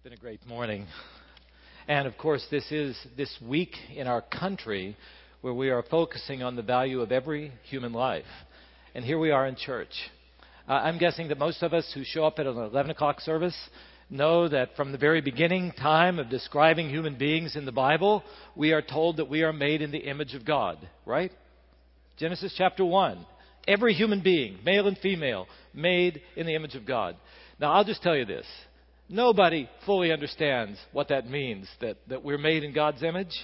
It's been a great morning. And of course, this is this week in our country where we are focusing on the value of every human life. And here we are in church. Uh, I'm guessing that most of us who show up at an 11 o'clock service know that from the very beginning time of describing human beings in the Bible, we are told that we are made in the image of God, right? Genesis chapter 1. Every human being, male and female, made in the image of God. Now, I'll just tell you this Nobody fully understands what that means, that, that we're made in God's image.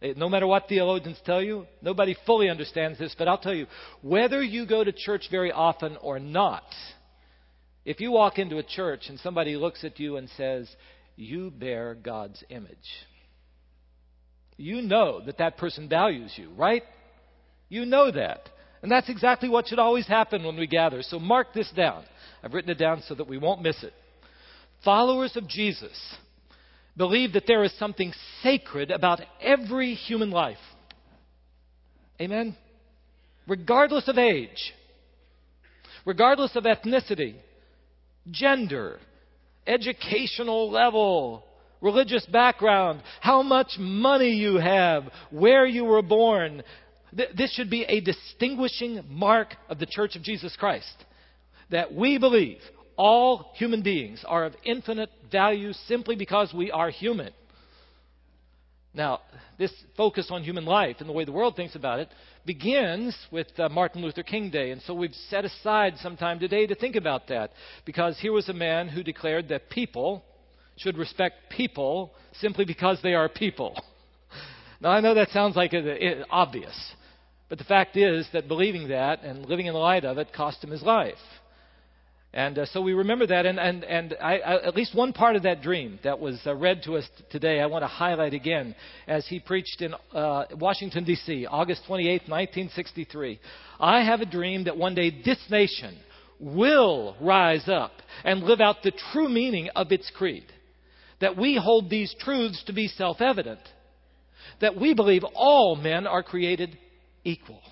Eh, no matter what theologians tell you, nobody fully understands this, but I'll tell you, whether you go to church very often or not, if you walk into a church and somebody looks at you and says, You bear God's image, you know that that person values you, right? You know that. And that's exactly what should always happen when we gather. So mark this down. I've written it down so that we won't miss it. Followers of Jesus believe that there is something sacred about every human life. Amen? Regardless of age, regardless of ethnicity, gender, educational level, religious background, how much money you have, where you were born. This should be a distinguishing mark of the Church of Jesus Christ. That we believe all human beings are of infinite value simply because we are human. Now, this focus on human life and the way the world thinks about it begins with uh, Martin Luther King Day. And so we've set aside some time today to think about that because here was a man who declared that people should respect people simply because they are people. Now, I know that sounds like it, obvious, but the fact is that believing that and living in the light of it cost him his life. And uh, so we remember that, and, and, and I, I, at least one part of that dream that was uh, read to us t- today, I want to highlight again as he preached in uh, Washington, D.C., August 28, 1963. I have a dream that one day this nation will rise up and live out the true meaning of its creed. That we hold these truths to be self evident. That we believe all men are created equal.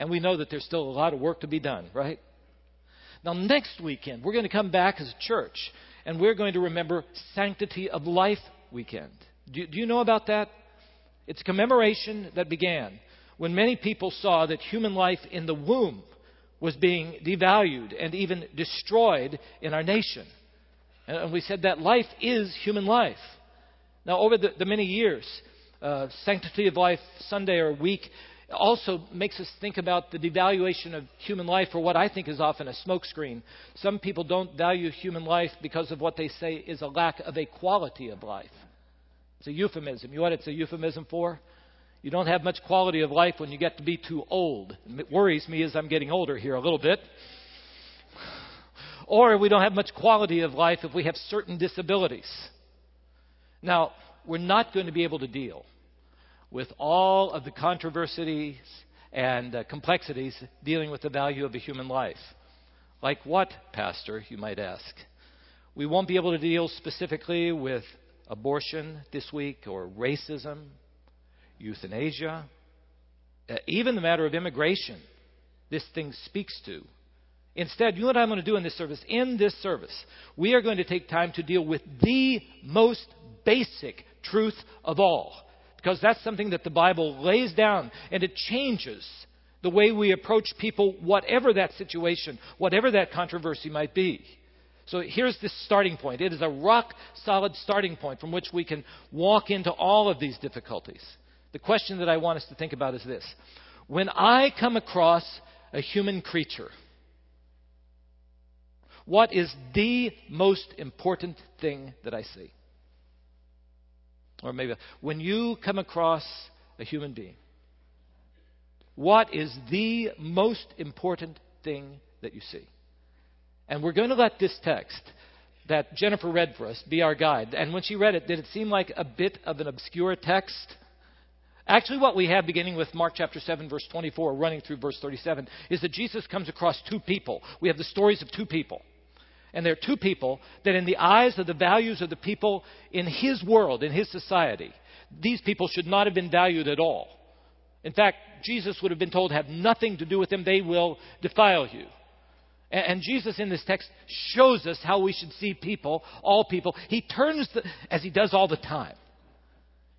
And we know that there's still a lot of work to be done, right? Now, next weekend, we're going to come back as a church and we're going to remember Sanctity of Life weekend. Do, do you know about that? It's a commemoration that began when many people saw that human life in the womb was being devalued and even destroyed in our nation. And we said that life is human life. Now, over the, the many years, uh, Sanctity of Life Sunday or week also makes us think about the devaluation of human life or what I think is often a smokescreen. Some people don't value human life because of what they say is a lack of a quality of life. It's a euphemism. You know what it's a euphemism for? You don't have much quality of life when you get to be too old. It worries me as I'm getting older here a little bit. Or we don't have much quality of life if we have certain disabilities. Now, we're not going to be able to deal with all of the controversies and uh, complexities dealing with the value of a human life. Like what, Pastor, you might ask? We won't be able to deal specifically with abortion this week or racism, euthanasia, uh, even the matter of immigration. This thing speaks to. Instead, you know what I'm going to do in this service? In this service, we are going to take time to deal with the most basic truth of all because that's something that the Bible lays down and it changes the way we approach people, whatever that situation, whatever that controversy might be. So here's this starting point. It is a rock solid starting point from which we can walk into all of these difficulties. The question that I want us to think about is this When I come across a human creature, what is the most important thing that I see? Or maybe when you come across a human being, what is the most important thing that you see? And we're going to let this text that Jennifer read for us be our guide. And when she read it, did it seem like a bit of an obscure text? Actually, what we have beginning with Mark chapter 7, verse 24, running through verse 37, is that Jesus comes across two people. We have the stories of two people. And there are two people that, in the eyes of the values of the people in his world, in his society, these people should not have been valued at all. In fact, Jesus would have been told, have nothing to do with them, they will defile you. And, Jesus in this text shows us how we should see people, all people. He turns, the, as he does all the time,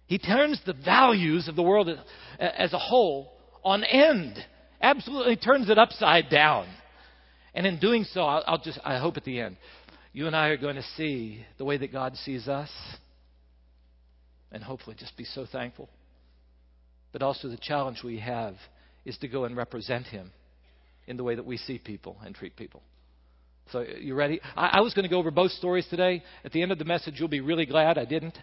he turns the values of the world uh, as a whole on end. Absolutely turns it upside down. And in doing so, I'll, I'll just, I hope at the end, you and I are going to see the way that God sees us. And hopefully just be so thankful. But also the challenge we have is to go and represent Him in the way that we see people and treat people. So, you ready? I, I was going to go over both stories today. At the end of the message, you'll be really glad I didn't.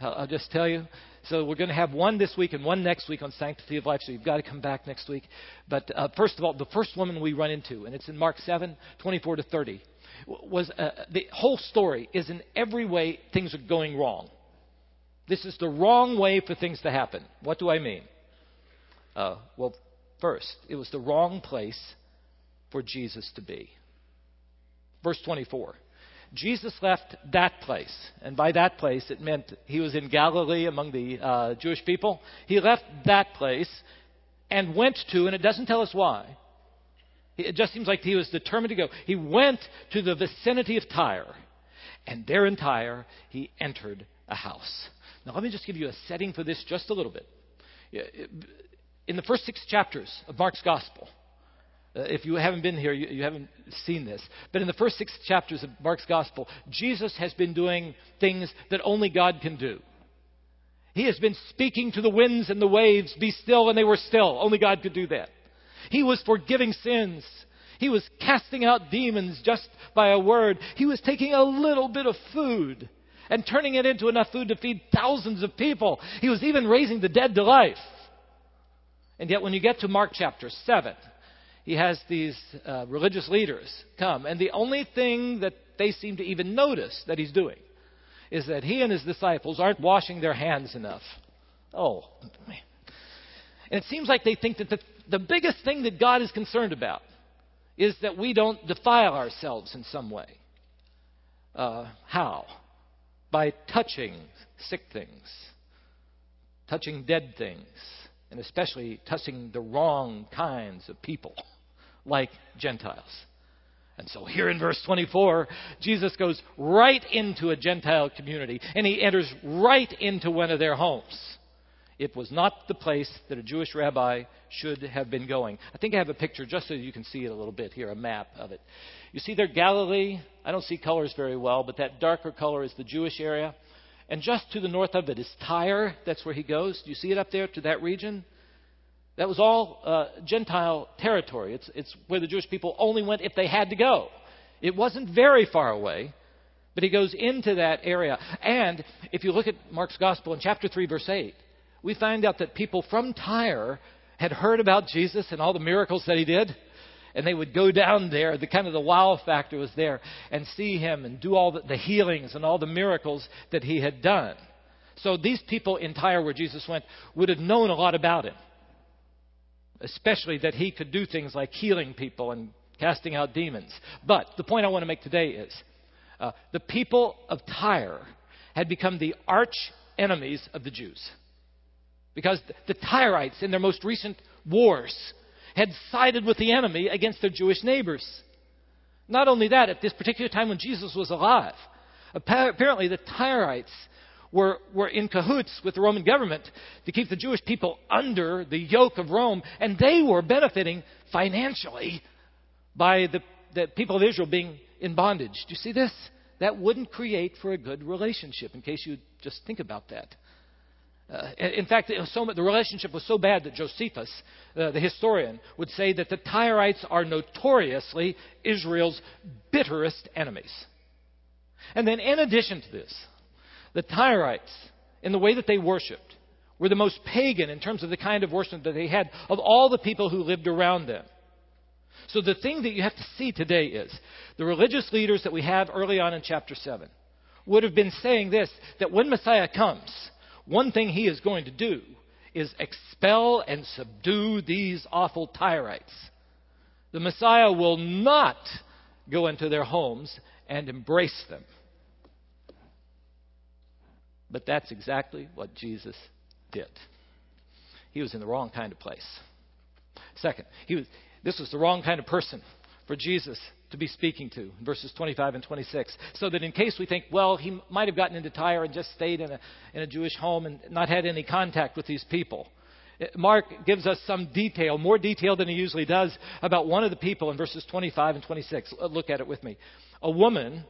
I'll, just tell you. So, we're going to have one this week and one next week on sanctity of life. So, you've got to come back next week. But uh, first of all, the first woman we run into, and it's in Mark 7 24 to 30, was uh, the whole story is in every way things are going wrong. This is the wrong way for things to happen. What do I mean? Uh, well, first, it was the wrong place for Jesus to be. Verse 24. Jesus left that place, and by that place it meant he was in Galilee among the uh, Jewish people. He left that place and went to, and it doesn't tell us why. It just seems like he was determined to go. He went to the vicinity of Tyre, and there in Tyre he entered a house. Now, let me just give you a setting for this just a little bit. In the first six chapters of Mark's Gospel, Uh, if you haven't been here, you, you, haven't seen this. But in the first six chapters of Mark's Gospel, Jesus has been doing things that only God can do. He has been speaking to the winds and the waves, be still, and they were still. Only God could do that. He was forgiving sins. He was casting out demons just by a word. He was taking a little bit of food and turning it into enough food to feed thousands of people. He was even raising the dead to life. And yet, when you get to Mark chapter 7, he has these uh, religious leaders come, and the only thing that they seem to even notice that he's doing is that he and his disciples aren't washing their hands enough. Oh, man. And it seems like they think that the, the biggest thing that God is concerned about is that we don't defile ourselves in some way. Uh, how? By touching sick things, touching dead things, and especially touching the wrong kinds of people like Gentiles. And so here in verse 24, Jesus goes right into a Gentile community and he enters right into one of their homes. It was not the place that a Jewish rabbi should have been going. I think I have a picture just so you can see it a little bit here, a map of it. You see there Galilee? I don't see colors very well, but that darker color is the Jewish area. And just to the north of it is Tyre. That's where he goes. Do you see it up there to that region? That was all uh, Gentile territory. It's, it's where the Jewish people only went if they had to go. It wasn't very far away, but he goes into that area. And if you look at Mark's Gospel in chapter 3, verse 8, we find out that people from Tyre had heard about Jesus and all the miracles that he did. And they would go down there, the kind of the wow factor was there, and see him and do all the, the healings and all the miracles that he had done. So these people in Tyre, where Jesus went, would have known a lot about him especially that he could do things like healing people and casting out demons. But the point I want to make today is uh, the people of Tyre had become the arch enemies of the Jews. Because the Tyrites, in their most recent wars, had sided with the enemy against their Jewish neighbors. Not only that, at this particular time when Jesus was alive, apparently the Tyrites were, were in cahoots with the Roman government to keep the Jewish people under the yoke of Rome, and they were benefiting financially by the, the people of Israel being in bondage. Do you see this? That wouldn't create for a good relationship, in case you just think about that. Uh, in fact, so, the relationship was so bad that Josephus, uh, the historian, would say that the Tyrites are notoriously Israel's bitterest enemies. And then, in addition to this, the Tyrites, in the way that they worshiped, were the most pagan in terms of the kind of worship that they had of all the people who lived around them. So the thing that you have to see today is the religious leaders that we have early on in chapter 7 would have been saying this that when Messiah comes, one thing he is going to do is expel and subdue these awful Tyrites. The Messiah will not go into their homes and embrace them. But that's exactly what Jesus did. He was in the wrong kind of place. Second, he was, this was the wrong kind of person for Jesus to be speaking to, verses 25 and 26. So that in case we think, well, he might have gotten into Tyre and just stayed in a, in a Jewish home and not had any contact with these people. Mark gives us some detail, more detail than he usually does, about one of the people in verses 25 and 26. Look at it with me. A woman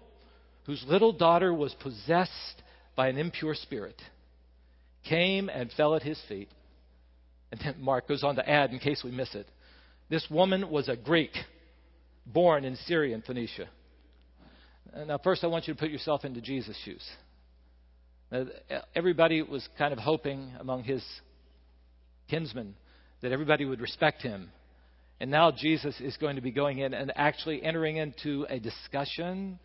whose little daughter was possessed by an impure spirit came and fell at his feet. And then Mark goes on to add, in case we miss it, this woman was a Greek born in Syria and Phoenicia. Now, first, I want you to put yourself into Jesus' shoes. Now, everybody was kind of hoping among his kinsmen that everybody would respect him. And now Jesus is going to be going in and actually entering into a discussion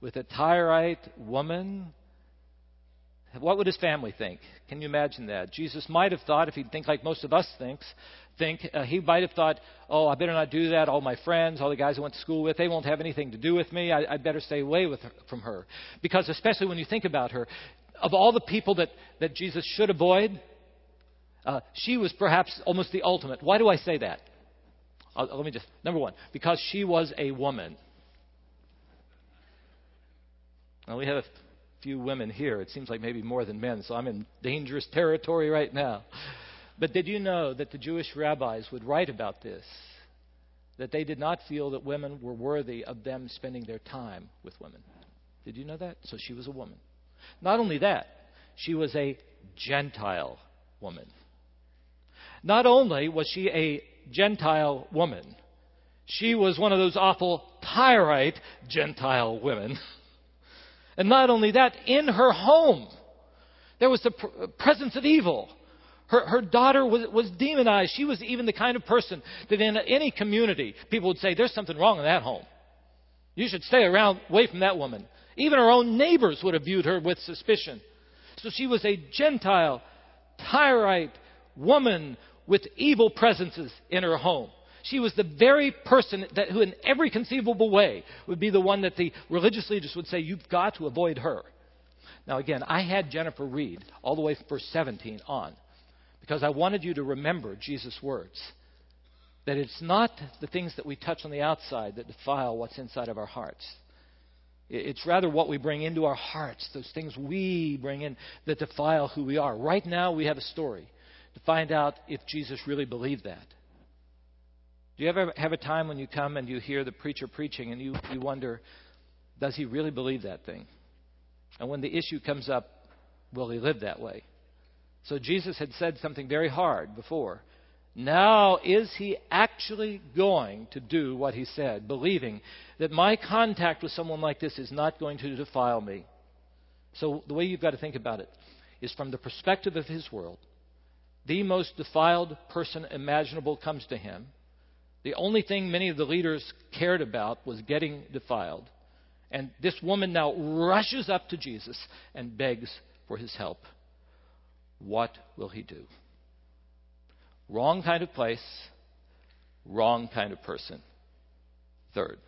with a Tyrite woman. What would his family think? Can you imagine that? Jesus might have thought, if he'd think like most of us thinks, think uh, he might have thought, "Oh, I better not do that. All my friends, all the guys I went to school with, they won't have anything to do with me. I, I'd better stay away with her, from her." Because especially when you think about her, of all the people that that Jesus should avoid, uh, she was perhaps almost the ultimate. Why do I say that? Uh, let me just, number one, because she was a woman. Now, we have a few women here. It seems like maybe more than men, so I'm in dangerous territory right now. But did you know that the Jewish rabbis would write about this? That they did not feel that women were worthy of them spending their time with women. Did you know that? So she was a woman. Not only that, she was a Gentile woman. Not only was she a Gentile woman, she was one of those awful Tyrite Gentile women. And not only that, in her home, there was the pr- uh, presence of evil. Her, her daughter was, was demonized. She was even the kind of person that in any community, people would say, There's something wrong in that home. You should stay around, away from that woman. Even her own neighbors would have viewed her with suspicion. So she was a Gentile, Tyrite woman with evil presences in her home. She was the very person that, who, in every conceivable way, would be the one that the religious leaders would say, You've got to avoid her. Now, again, I had Jennifer read all the way from verse 17 on because I wanted you to remember Jesus' words. That it's not the things that we touch on the outside that defile what's inside of our hearts. It's rather what we bring into our hearts, those things we bring in that defile who we are. Right now, we have a story to find out if Jesus really believed that. Do you ever have a time when you come and you hear the preacher preaching and you, you wonder, does he really believe that thing? And when the issue comes up, will he live that way? So Jesus had said something very hard before. Now, is he actually going to do what he said, believing that my contact with someone like this is not going to defile me? So, the way you've got to think about it is from the perspective of his world the most defiled person imaginable comes to him. The only thing many of the leaders cared about was getting defiled. And this woman now rushes up to Jesus and begs for his help. What will he do? Wrong kind of place, wrong kind of person. Third,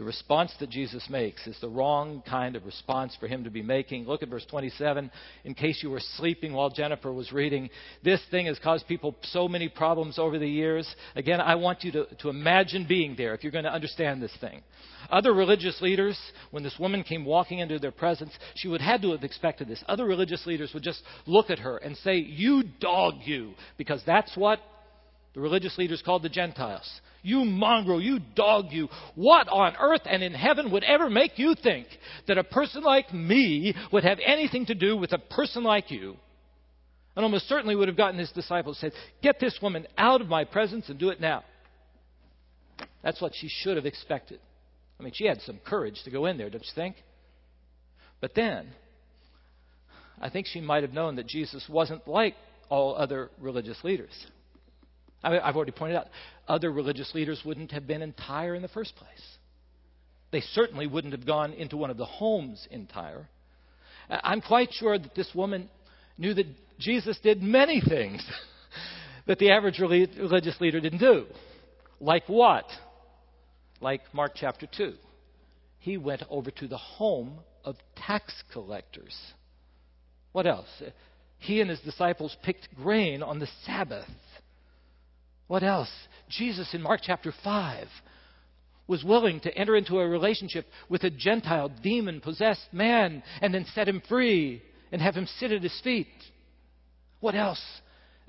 the response that Jesus makes is the wrong kind of response for him to be making. Look at verse 27. In case you were sleeping while Jennifer was reading, this thing has caused people so many problems over the years. Again, I want you to, to imagine being there if you're going to understand this thing. Other religious leaders, when this woman came walking into their presence, she would have had to have expected this. Other religious leaders would just look at her and say, You dog, you, because that's what the religious leaders called the Gentiles. You mongrel, you dog, you. What on earth and in heaven would ever make you think that a person like me would have anything to do with a person like you? And almost certainly would have gotten his disciples said, Get this woman out of my presence and do it now. That's what she should have expected. I mean, she had some courage to go in there, don't you think? But then, I think she might have known that Jesus wasn't like all other religious leaders. I've already pointed out, other religious leaders wouldn't have been in Tyre in the first place. They certainly wouldn't have gone into one of the homes in Tyre. I'm quite sure that this woman knew that Jesus did many things that the average religious leader didn't do. Like what? Like Mark chapter 2. He went over to the home of tax collectors. What else? He and his disciples picked grain on the Sabbath. What else? Jesus in Mark chapter 5 was willing to enter into a relationship with a Gentile, demon possessed man and then set him free and have him sit at his feet. What else?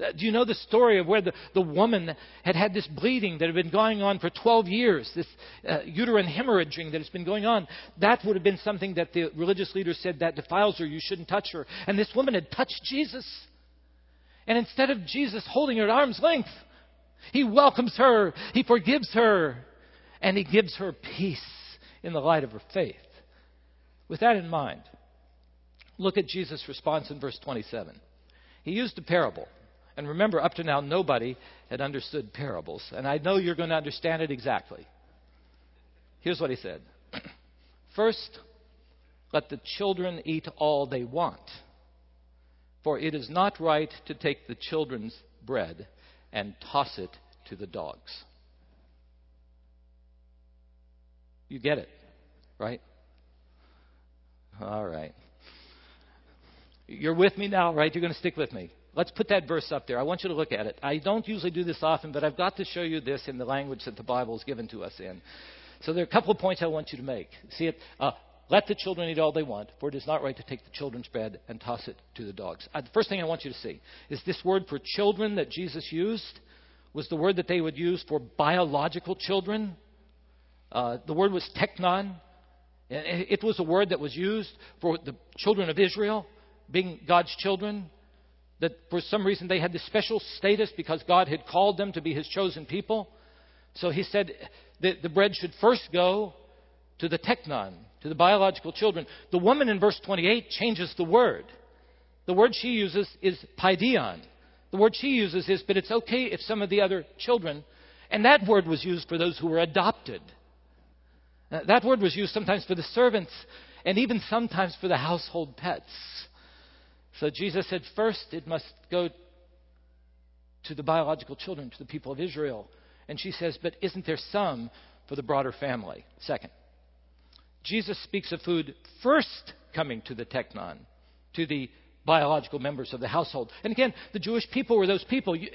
Uh, do you know the story of where the, the woman had had this bleeding that had been going on for 12 years, this uh, uterine hemorrhaging that has been going on? That would have been something that the religious leaders said that defiles her, you shouldn't touch her. And this woman had touched Jesus. And instead of Jesus holding her at arm's length, he welcomes her, he forgives her, and he gives her peace in the light of her faith. With that in mind, look at Jesus' response in verse 27. He used a parable. And remember, up to now, nobody had understood parables. And I know you're going to understand it exactly. Here's what he said First, let the children eat all they want, for it is not right to take the children's bread and toss it to the dogs. You get it, right? All right. You're with me now, right? You're going to stick with me. Let's put that verse up there. I want you to look at it. I don't usually do this often, but I've got to show you this in the language that the Bible is given to us in. So there are a couple of points I want you to make. See it? Uh, let the children eat all they want, for it is not right to take the children's bread and toss it to the dogs. Uh, the first thing I want you to see is this word for children that Jesus used was the word that they would use for biological children. Uh, the word was teknon. It was a word that was used for the children of Israel, being God's children. That for some reason they had this special status because God had called them to be His chosen people. So He said that the bread should first go to the teknon, to the biological children. The woman in verse 28 changes the word. The word she uses is paidion. The word she uses is, but it's okay if some of the other children, and that word was used for those who were adopted. Uh, that word was used sometimes for the servants and even sometimes for the household pets. So Jesus said, first it must go to the biological children, to the people of Israel. And she says, but isn't there some for the broader family? Second, Jesus speaks of food first coming to the teknon, to the biological members of the household. And again, the Jewish people were those people. You,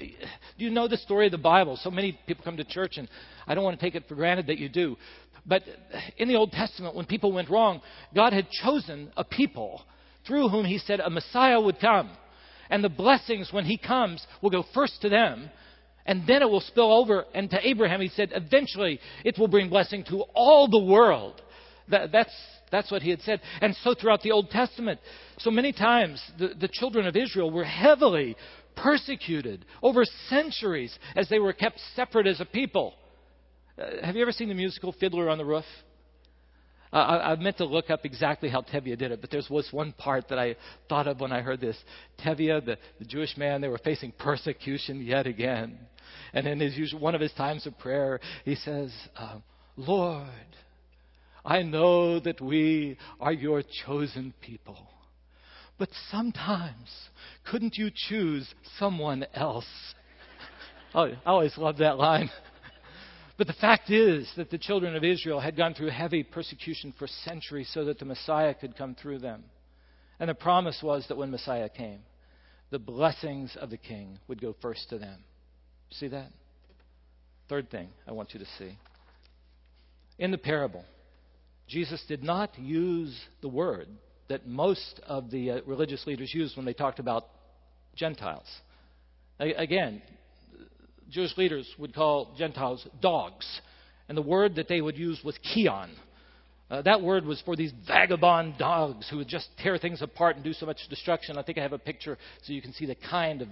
you know the story of the Bible. So many people come to church, and I don't want to take it for granted that you do. But in the Old Testament, when people went wrong, God had chosen a people through whom He said a Messiah would come. And the blessings, when He comes, will go first to them, and then it will spill over. And to Abraham, He said, eventually it will bring blessing to all the world. That, that's that's what he had said. And so throughout the Old Testament, so many times the, the children of Israel were heavily persecuted over centuries as they were kept separate as a people. Uh, have you ever seen the musical Fiddler on the Roof? Uh, I, I meant to look up exactly how Tevye did it, but there was one part that I thought of when I heard this. Tevye, the, the Jewish man, they were facing persecution yet again. And in his usual, one of his times of prayer, he says, uh, Lord, I know that we are your chosen people. But sometimes, couldn't you choose someone else? oh, I always love that line. But the fact is that the children of Israel had gone through heavy persecution for centuries so that the Messiah could come through them. And the promise was that when Messiah came, the blessings of the king would go first to them. See that? Third thing I want you to see. In the parable, Jesus did not use the word that most of the uh, religious leaders used when they talked about Gentiles. Again, Jewish leaders would call Gentiles dogs, and the word that they would use was kion. Uh, that word was for these vagabond dogs who would just tear things apart and do so much destruction. I think I have a picture so you can see the kind of.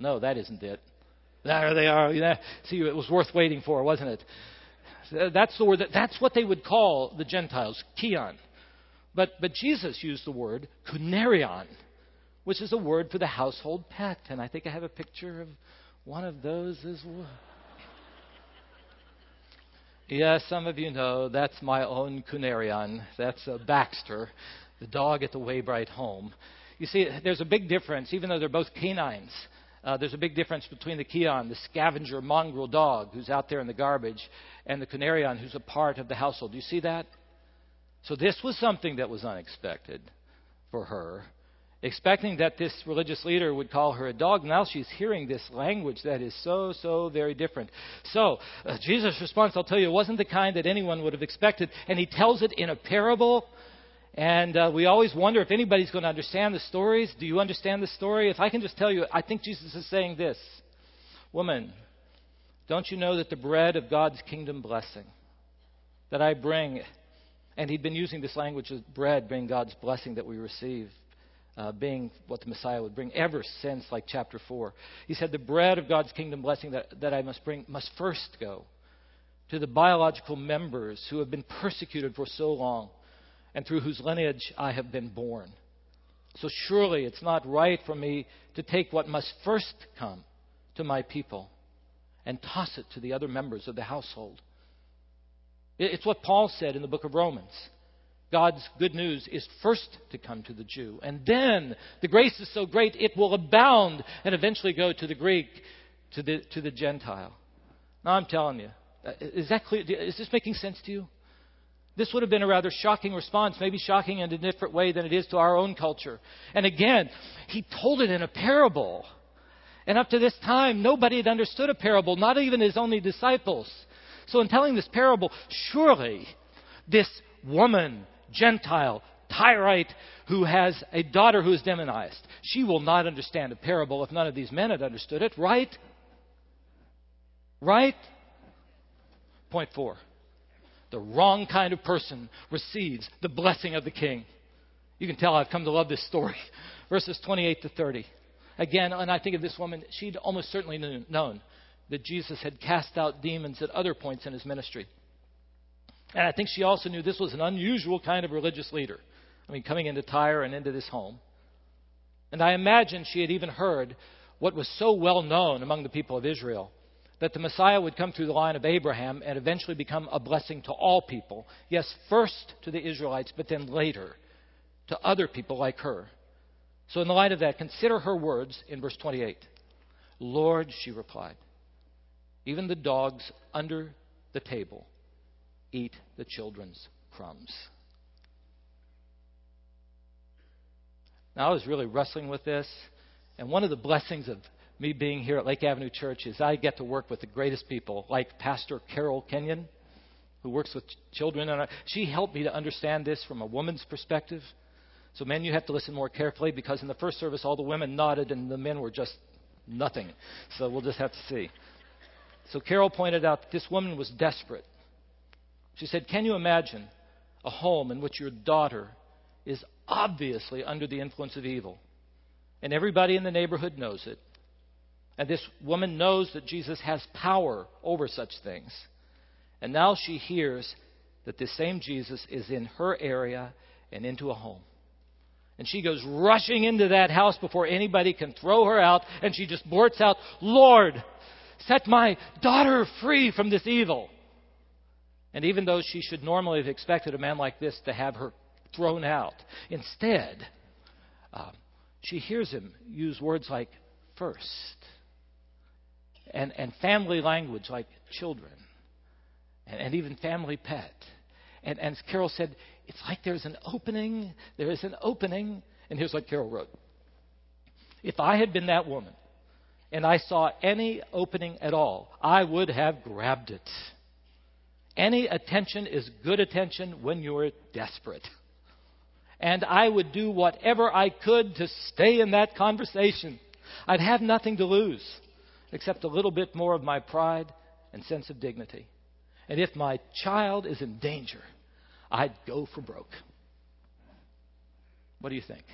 No, that isn't it. There they are. See, it was worth waiting for, wasn't it? That's the word that, that's what they would call the Gentiles, kion. But, but Jesus used the word kunarion, which is a word for the household pet. And I think I have a picture of one of those as well. Yes, some of you know that's my own kunarion. That's uh, Baxter, the dog at the Waybright home. You see, there's a big difference, even though they're both canines. Uh, there's a big difference between the Kion, the scavenger mongrel dog who's out there in the garbage, and the Kunarion who's a part of the household. Do you see that? So this was something that was unexpected for her. expecting that this religious leader would call her a dog. Now she's hearing this language that is so, so very different. So, uh, Jesus' response, I'll tell you, wasn't the kind that anyone would have expected. And he tells it in a parable. And uh, we always wonder if anybody's going to understand the stories. Do you understand the story? If I can just tell you, I think Jesus is saying this Woman, don't you know that the bread of God's kingdom blessing that I bring, and he'd been using this language of bread, being God's blessing that we receive uh, being what the Messiah would bring ever since, like chapter 4. He said, The bread of God's kingdom blessing that, that I must bring must first go to the biological members who have been persecuted for so long and through whose lineage I have been born. So surely it's not right for me to take what must first come to my people and toss it to the other members of the household. It's what Paul said in the book of Romans. God's good news is first to come to the Jew. And then the grace is so great it will abound and eventually go to the Greek, to the, to the Gentile. Now I'm telling you, uh, is that clear? Is this making sense to you? This would have been a rather shocking response, maybe shocking in a different way than it is to our own culture. And again, he told it in a parable. And up to this time, nobody had understood a parable, not even his only disciples. So in telling this parable, surely this woman Gentile, Tyrite, who has a daughter who is demonized. She will not understand a parable if none of these men had understood it, right? Right? Point four. The wrong kind of person receives the blessing of the king. You can tell I've come to love this story. Verses 28 to 30. Again, and I think of this woman, she'd almost certainly known that Jesus had cast out demons at other points in his ministry. And I think she also knew this was an unusual kind of religious leader. I mean, coming into Tyre and into this home. And I imagine she had even heard what was so well known among the people of Israel that the Messiah would come through the line of Abraham and eventually become a blessing to all people. Yes, first to the Israelites, but then later to other people like her. So, in the light of that, consider her words in verse 28. Lord, she replied, even the dogs under the table eat the children's crumbs. Now, I was really wrestling with this, and one of the blessings of me being here at Lake Avenue Church is I get to work with the greatest people, like Pastor Carol Kenyon, who works with children. And she helped me to understand this from a woman's perspective. So, men, you have to listen more carefully because in the first service, all the women nodded and the men were just nothing. So, we'll just have to see. So, Carol pointed out that this woman was desperate. She said, Can you imagine a home in which your daughter is obviously under the influence of evil? And everybody in the neighborhood knows it. And this woman knows that Jesus has power over such things. And now she hears that this same Jesus is in her area and into a home. And she goes rushing into that house before anybody can throw her out, and she just blurts out, Lord, set my daughter free from this evil. And even though she should normally have expected a man like this to have her thrown out, instead, um, she hears him use words like first and, and family language like children and, and even family pet. And, and as Carol said, it's like there's an opening, there is an opening. And here's what Carol wrote If I had been that woman and I saw any opening at all, I would have grabbed it. Any attention is good attention when you're desperate. And I would do whatever I could to stay in that conversation. I'd have nothing to lose except a little bit more of my pride and sense of dignity. And if my child is in danger, I'd go for broke. What do you think?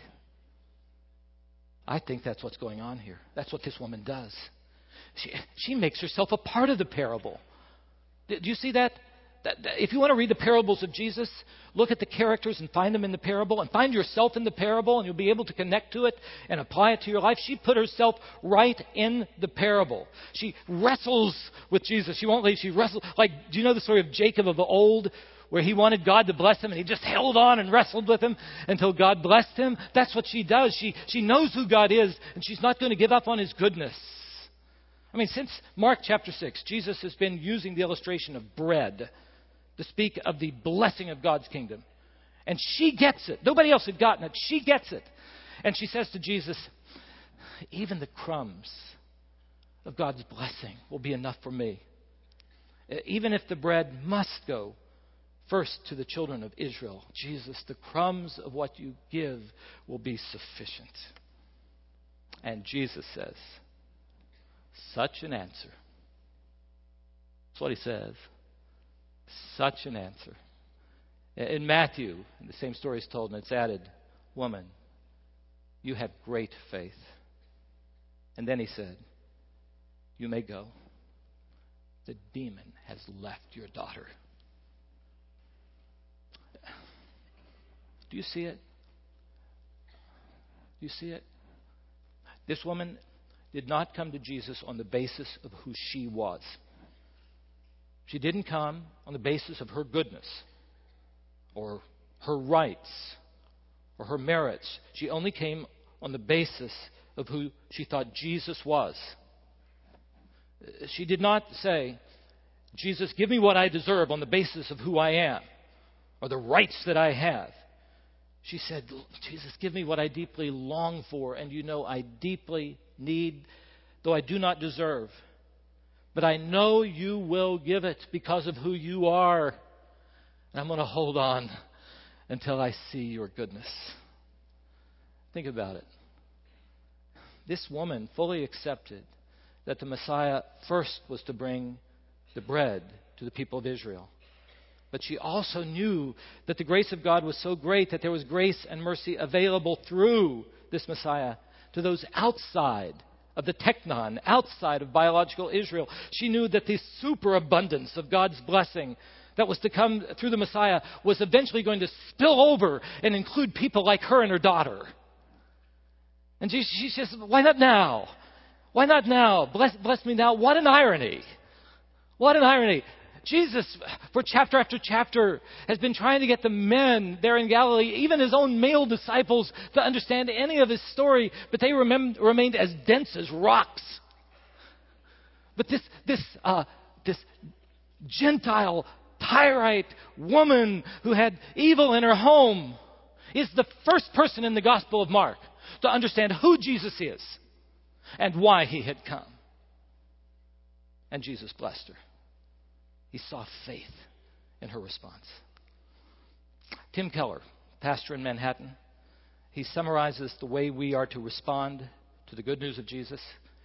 I think that's what's going on here. That's what this woman does. She, she makes herself a part of the parable. Do you see that? If you want to read the parables of Jesus, look at the characters and find them in the parable and find yourself in the parable and you'll be able to connect to it and apply it to your life. She put herself right in the parable. She wrestles with Jesus. She won't leave. She wrestles. Like, do you know the story of Jacob of the old? Where he wanted God to bless him and he just held on and wrestled with him until God blessed him. That's what she does. She, she knows who God is and she's not going to give up on his goodness. I mean, since Mark chapter 6, Jesus has been using the illustration of bread to speak of the blessing of God's kingdom. And she gets it. Nobody else had gotten it. She gets it. And she says to Jesus, Even the crumbs of God's blessing will be enough for me. Even if the bread must go first to the children of Israel, Jesus, the crumbs of what you give will be sufficient. And Jesus says, Such an answer. That's what he says. Such an answer. In Matthew, the same story is told, and it's added, Woman, you have great faith. And then he said, You may go. The demon has left your daughter. Do you see it? Do you see it? This woman did not come to Jesus on the basis of who she was. She didn't come on the basis of her goodness or her rights or her merits. She only came on the basis of who she thought Jesus was. She did not say, Jesus, give me what I deserve on the basis of who I am or the rights that I have. She said, Jesus, give me what I deeply long for, and you know I deeply need, though I do not deserve. But I know you will give it because of who you are. And I'm going to hold on until I see your goodness. Think about it. This woman fully accepted that the Messiah first was to bring the bread to the people of Israel. But she also knew that the grace of God was so great that there was grace and mercy available through this Messiah to those outside of the teknon, outside of biological Israel. She knew that the superabundance of God's blessing that was to come through the Messiah was eventually going to spill over and include people like her and her daughter. And she, she says, Why not now? Why not now? Bless, bless me now. What an irony. What an irony. Jesus, for chapter after chapter, has been trying to get the men there in Galilee, even his own male disciples, to understand any of his story, but they remained as dense as rocks. But this, this, uh, this Gentile Tyrite woman who had evil in her home is the first person in the Gospel of Mark to understand who Jesus is and why he had come. And Jesus blessed her. He saw faith in her response. Tim Keller, pastor in Manhattan, he summarizes the way we are to respond to the good news of Jesus.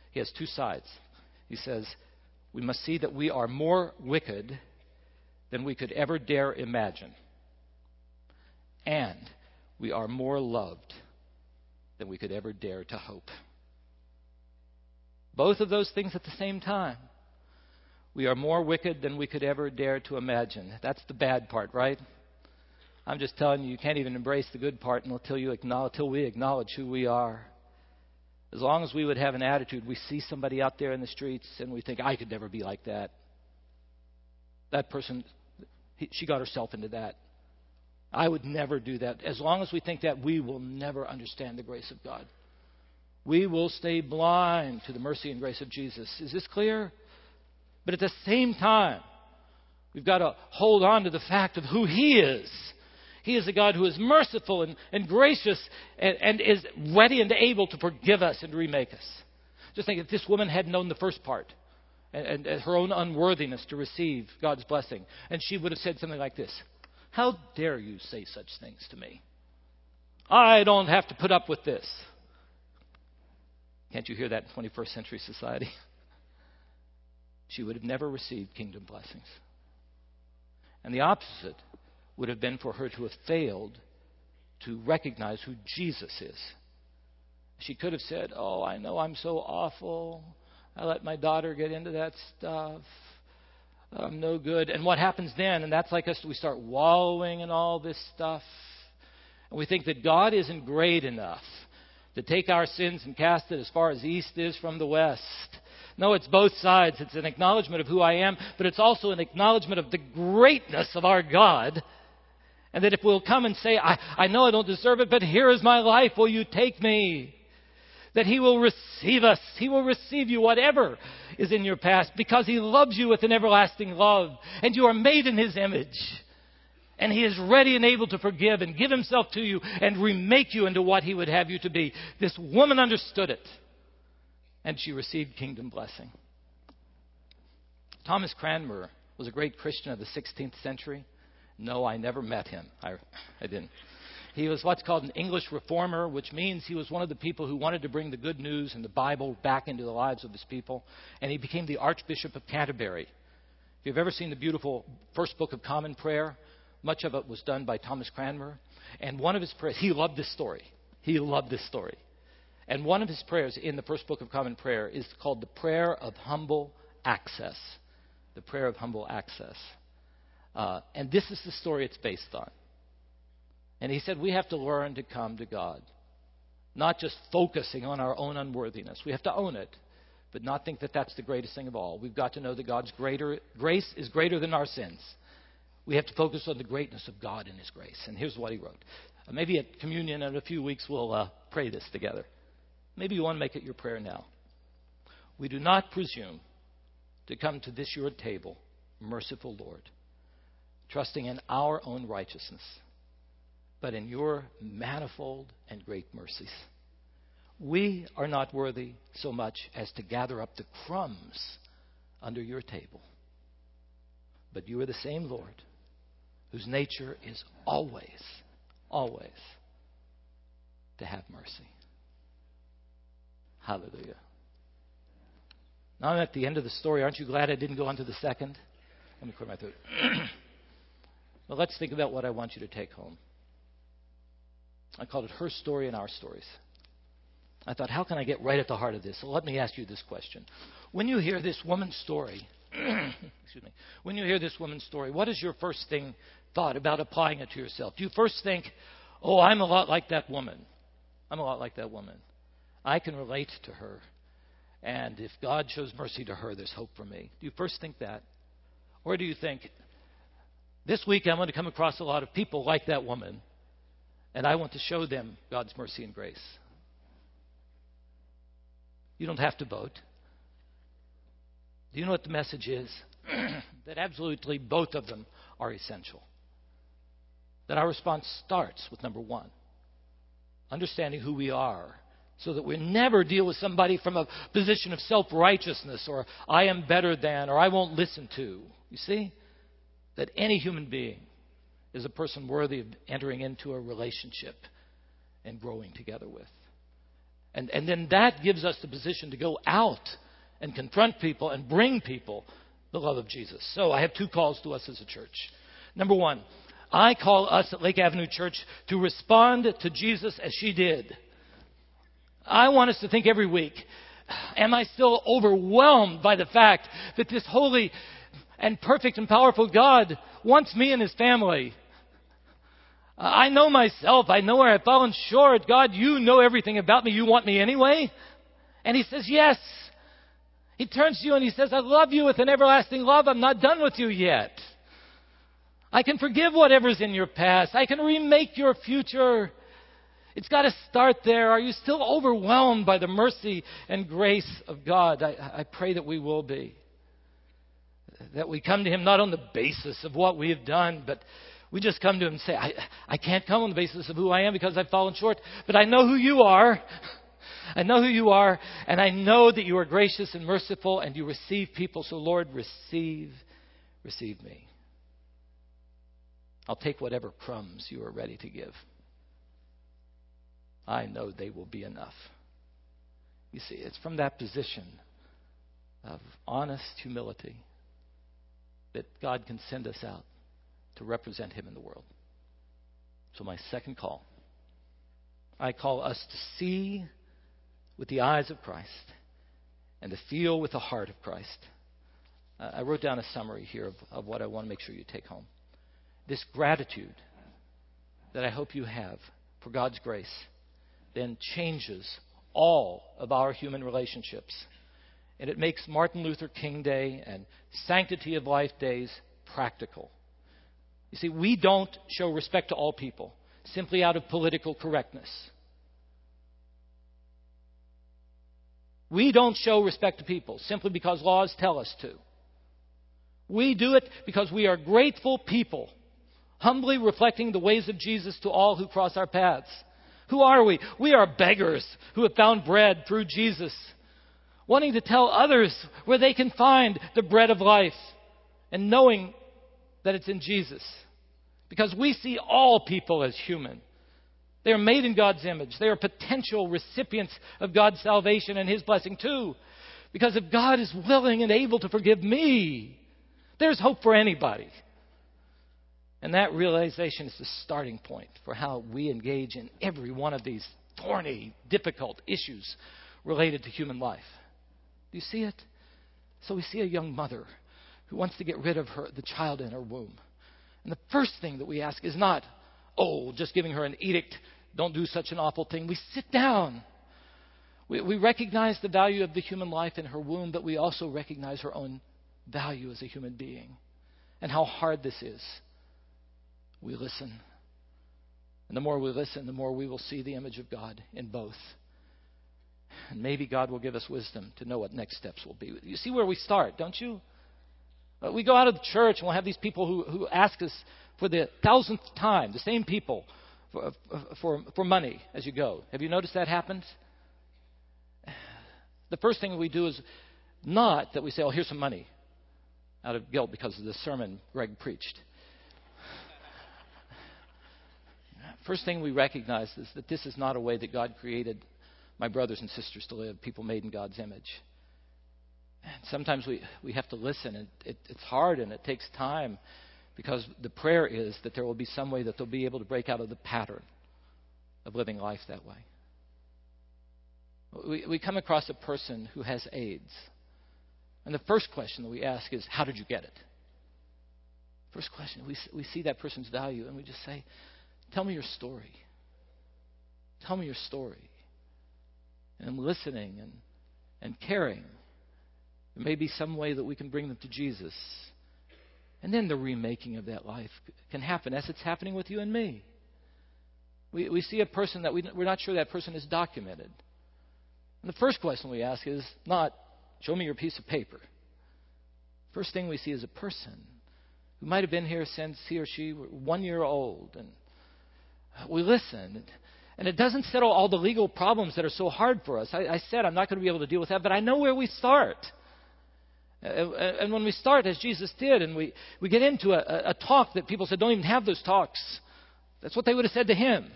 He has two sides. He says, We must see that we are more wicked than we could ever dare imagine, and we are more loved than we could ever dare to hope. Both of those things at the same time. We are more wicked than we could ever dare to imagine. That's the bad part, right? I'm just telling you, you can't even embrace the good part until you acknowledge, until we acknowledge who we are. As long as we would have an attitude, we see somebody out there in the streets and we think, I could never be like that. That person, he, she got herself into that. I would never do that. As long as we think that, we will never understand the grace of God. We will stay blind to the mercy and grace of Jesus. Is this clear? But at the same time, we've got to hold on to the fact of who He is. He is a God who is merciful and, and gracious and, and is ready and able to forgive us and remake us. Just think if this woman had known the first part and, and, and her own unworthiness to receive God's blessing, and she would have said something like this How dare you say such things to me? I don't have to put up with this. Can't you hear that in 21st century society? she would have never received kingdom blessings. And the opposite would have been for her to have failed to recognize who Jesus is. She could have said, Oh, I know I'm so awful. I let my daughter get into that stuff. I'm no good. And what happens then? And that's like us, we start wallowing in all this stuff. And we think that God isn't great enough to take our sins and cast it as far as east is from the west. No, it's both sides. It's an acknowledgement of who I am, but it's also an acknowledgement of the greatness of our God. And that if we'll come and say, I, I know I don't deserve it, but here is my life, will you take me? That He will receive us. He will receive you, whatever is in your past, because He loves you with an everlasting love, and you are made in His image. And He is ready and able to forgive and give Himself to you and remake you into what He would have you to be. This woman understood it. And she received kingdom blessing. Thomas Cranmer was a great Christian of the 16th century. No, I never met him. I, I didn't. He was what's called an English reformer, which means he was one of the people who wanted to bring the good news and the Bible back into the lives of his people. And he became the Archbishop of Canterbury. If you've ever seen the beautiful first book of Common Prayer, much of it was done by Thomas Cranmer. And one of his prayers, he loved this story. He loved this story. And one of his prayers in the first book of Common Prayer is called the Prayer of Humble Access. The Prayer of Humble Access. Uh, and this is the story it's based on. And he said, We have to learn to come to God, not just focusing on our own unworthiness. We have to own it, but not think that that's the greatest thing of all. We've got to know that God's greater, grace is greater than our sins. We have to focus on the greatness of God and His grace. And here's what he wrote. Uh, maybe at communion in a few weeks we'll uh, pray this together. Maybe you want to make it your prayer now. We do not presume to come to this your table, merciful Lord, trusting in our own righteousness but in your manifold and great mercies. We are not worthy so much as to gather up the crumbs under your table. But you are the same Lord, whose nature is always, always to have mercy. Hallelujah. Now I'm at the end of the story. Aren't you glad I didn't go on to the second? Let me clear my throat. well, let's think about what I want you to take home. I called it Her Story and Our Stories. I thought, how can I get right at the heart of this? So let me ask you this question. When you hear this woman's story, excuse me, when you hear this woman's story, what is your first thing thought about applying it to yourself? Do you first think, oh, I'm a lot like that woman? I'm a lot like that woman. I can relate to her. And if God shows mercy to her, there's hope for me. Do you first think that? Or do you think, this week I'm going to come across a lot of people like that woman and I want to show them God's mercy and grace. You don't have to vote. Do you know what the message is? that absolutely both of them are essential. That our response starts with number one understanding who we are, so that we never deal with somebody from a position of self righteousness or I am better than or I won't listen to. You see? That any human being is a person worthy of entering into a relationship and growing together with. And, and then that gives us the position to go out and confront people and bring people the love of Jesus. So I have two calls to us as a church. Number one, I call us at Lake Avenue Church to respond to Jesus as she did. I want us to think every week, am I still overwhelmed by the fact that this holy and perfect and powerful God wants me and his family I know myself. I know where I've fallen short. God, you know everything about me. You want me anyway? And he says, Yes. He turns to you and he says, I love you with an everlasting love. I'm not done with you yet. I can forgive whatever's in your past. I can remake your future. It's got to start there. Are you still overwhelmed by the mercy and grace of God? I, I pray that we will be. That we come to Him not on the basis of what we have done, but we just come to Him and say, I, I can't come on the basis of who I am because I've fallen short, but I know who you are. I know who you are, and I know that you are gracious and merciful, and you receive people. So, Lord, receive, receive me. I'll take whatever crumbs you are ready to give. I know they will be enough. You see, it's from that position of honest humility that God can send us out to represent Him in the world. So, my second call I call us to see with the eyes of Christ and to feel with the heart of Christ. Uh, I wrote down a summary here of, of what I want to make sure you take home. This gratitude that I hope you have for God's grace then changes all of our human relationships. And it makes Martin Luther King Day and Sanctity of Life days practical. You see, we don't show respect to all people simply out of political correctness. We don't show respect to people simply because laws tell us to. We do it because we are grateful people, humbly reflecting the ways of Jesus to all who cross our paths. Who are we? We are beggars who have found bread through Jesus, wanting to tell others where they can find the bread of life and knowing that it's in Jesus. Because we see all people as human. They are made in God's image. They are potential recipients of God's salvation and His blessing too. Because if God is willing and able to forgive me, there's hope for anybody. And that realization is the starting point for how we engage in every one of these thorny, difficult issues related to human life. Do you see it? So we see a young mother who wants to get rid of her, the child in her womb. And the first thing that we ask is not, oh, just giving her an edict, don't do such an awful thing. We sit down. We, we recognize the value of the human life in her womb, but we also recognize her own value as a human being and how hard this is. We listen. And the more we listen, the more we will see the image of God in both. And maybe God will give us wisdom to know what next steps will be. You see where we start, don't you? Uh, we go out of the church and we'll have these people who, who ask us for the thousandth time, the same people, for, for, for money as you go. Have you noticed that happens? The first thing we do is not that we say, oh, here's some money out of guilt because of the sermon Greg preached. First thing we recognize is that this is not a way that God created my brothers and sisters to live, people made in God's image. And sometimes we, we have to listen, and it, it's hard and it takes time because the prayer is that there will be some way that they'll be able to break out of the pattern of living life that way. We, we come across a person who has AIDS. And the first question that we ask is, How did you get it? First question, we, we see that person's value and we just say, Tell me your story. Tell me your story. And I'm listening and, and caring. There may be some way that we can bring them to Jesus. And then the remaking of that life can happen as it's happening with you and me. We, we see a person that we, we're not sure that person is documented. And the first question we ask is not, show me your piece of paper. First thing we see is a person who might have been here since he or she were one year old. And we listen. And it doesn't settle all the legal problems that are so hard for us. I, I said I'm not going to be able to deal with that, but I know where we start. And when we start, as Jesus did, and we, we get into a, a talk that people said, don't even have those talks, that's what they would have said to him.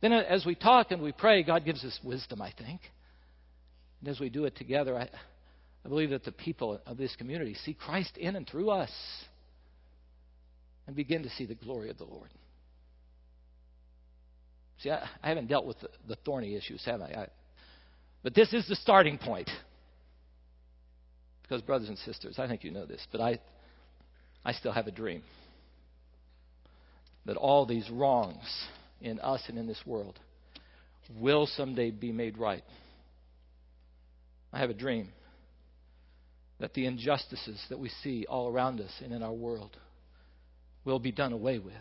Then, uh, as we talk and we pray, God gives us wisdom, I think. And as we do it together, I, I believe that the people of this community see Christ in and through us and begin to see the glory of the Lord. See, I, I haven't dealt with the, the, thorny issues, have I? I? But this is the starting point. Because, brothers and sisters, I think you know this, but I, I still have a dream that all these wrongs in us and in this world will someday be made right. I have a dream that the injustices that we see all around us and in our world will be done away with.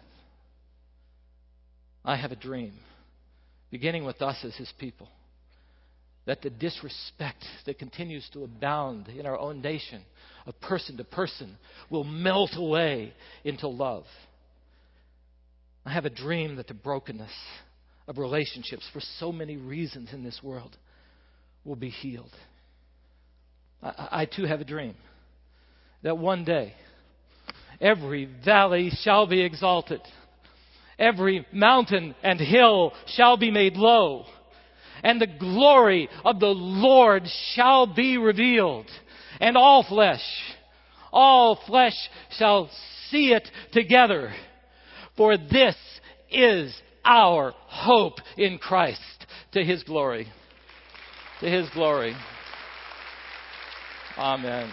I have a dream, beginning with us as His people, that the disrespect that continues to abound in our own nation, of person to person, will melt away into love. I have a dream that the brokenness of relationships for so many reasons in this world will be healed. I, I too have a dream that one day every valley shall be exalted, every mountain and hill shall be made low and the glory of the Lord shall be revealed. And all flesh, all flesh shall see it together. For this is our hope in Christ to his glory. To his glory. Amen.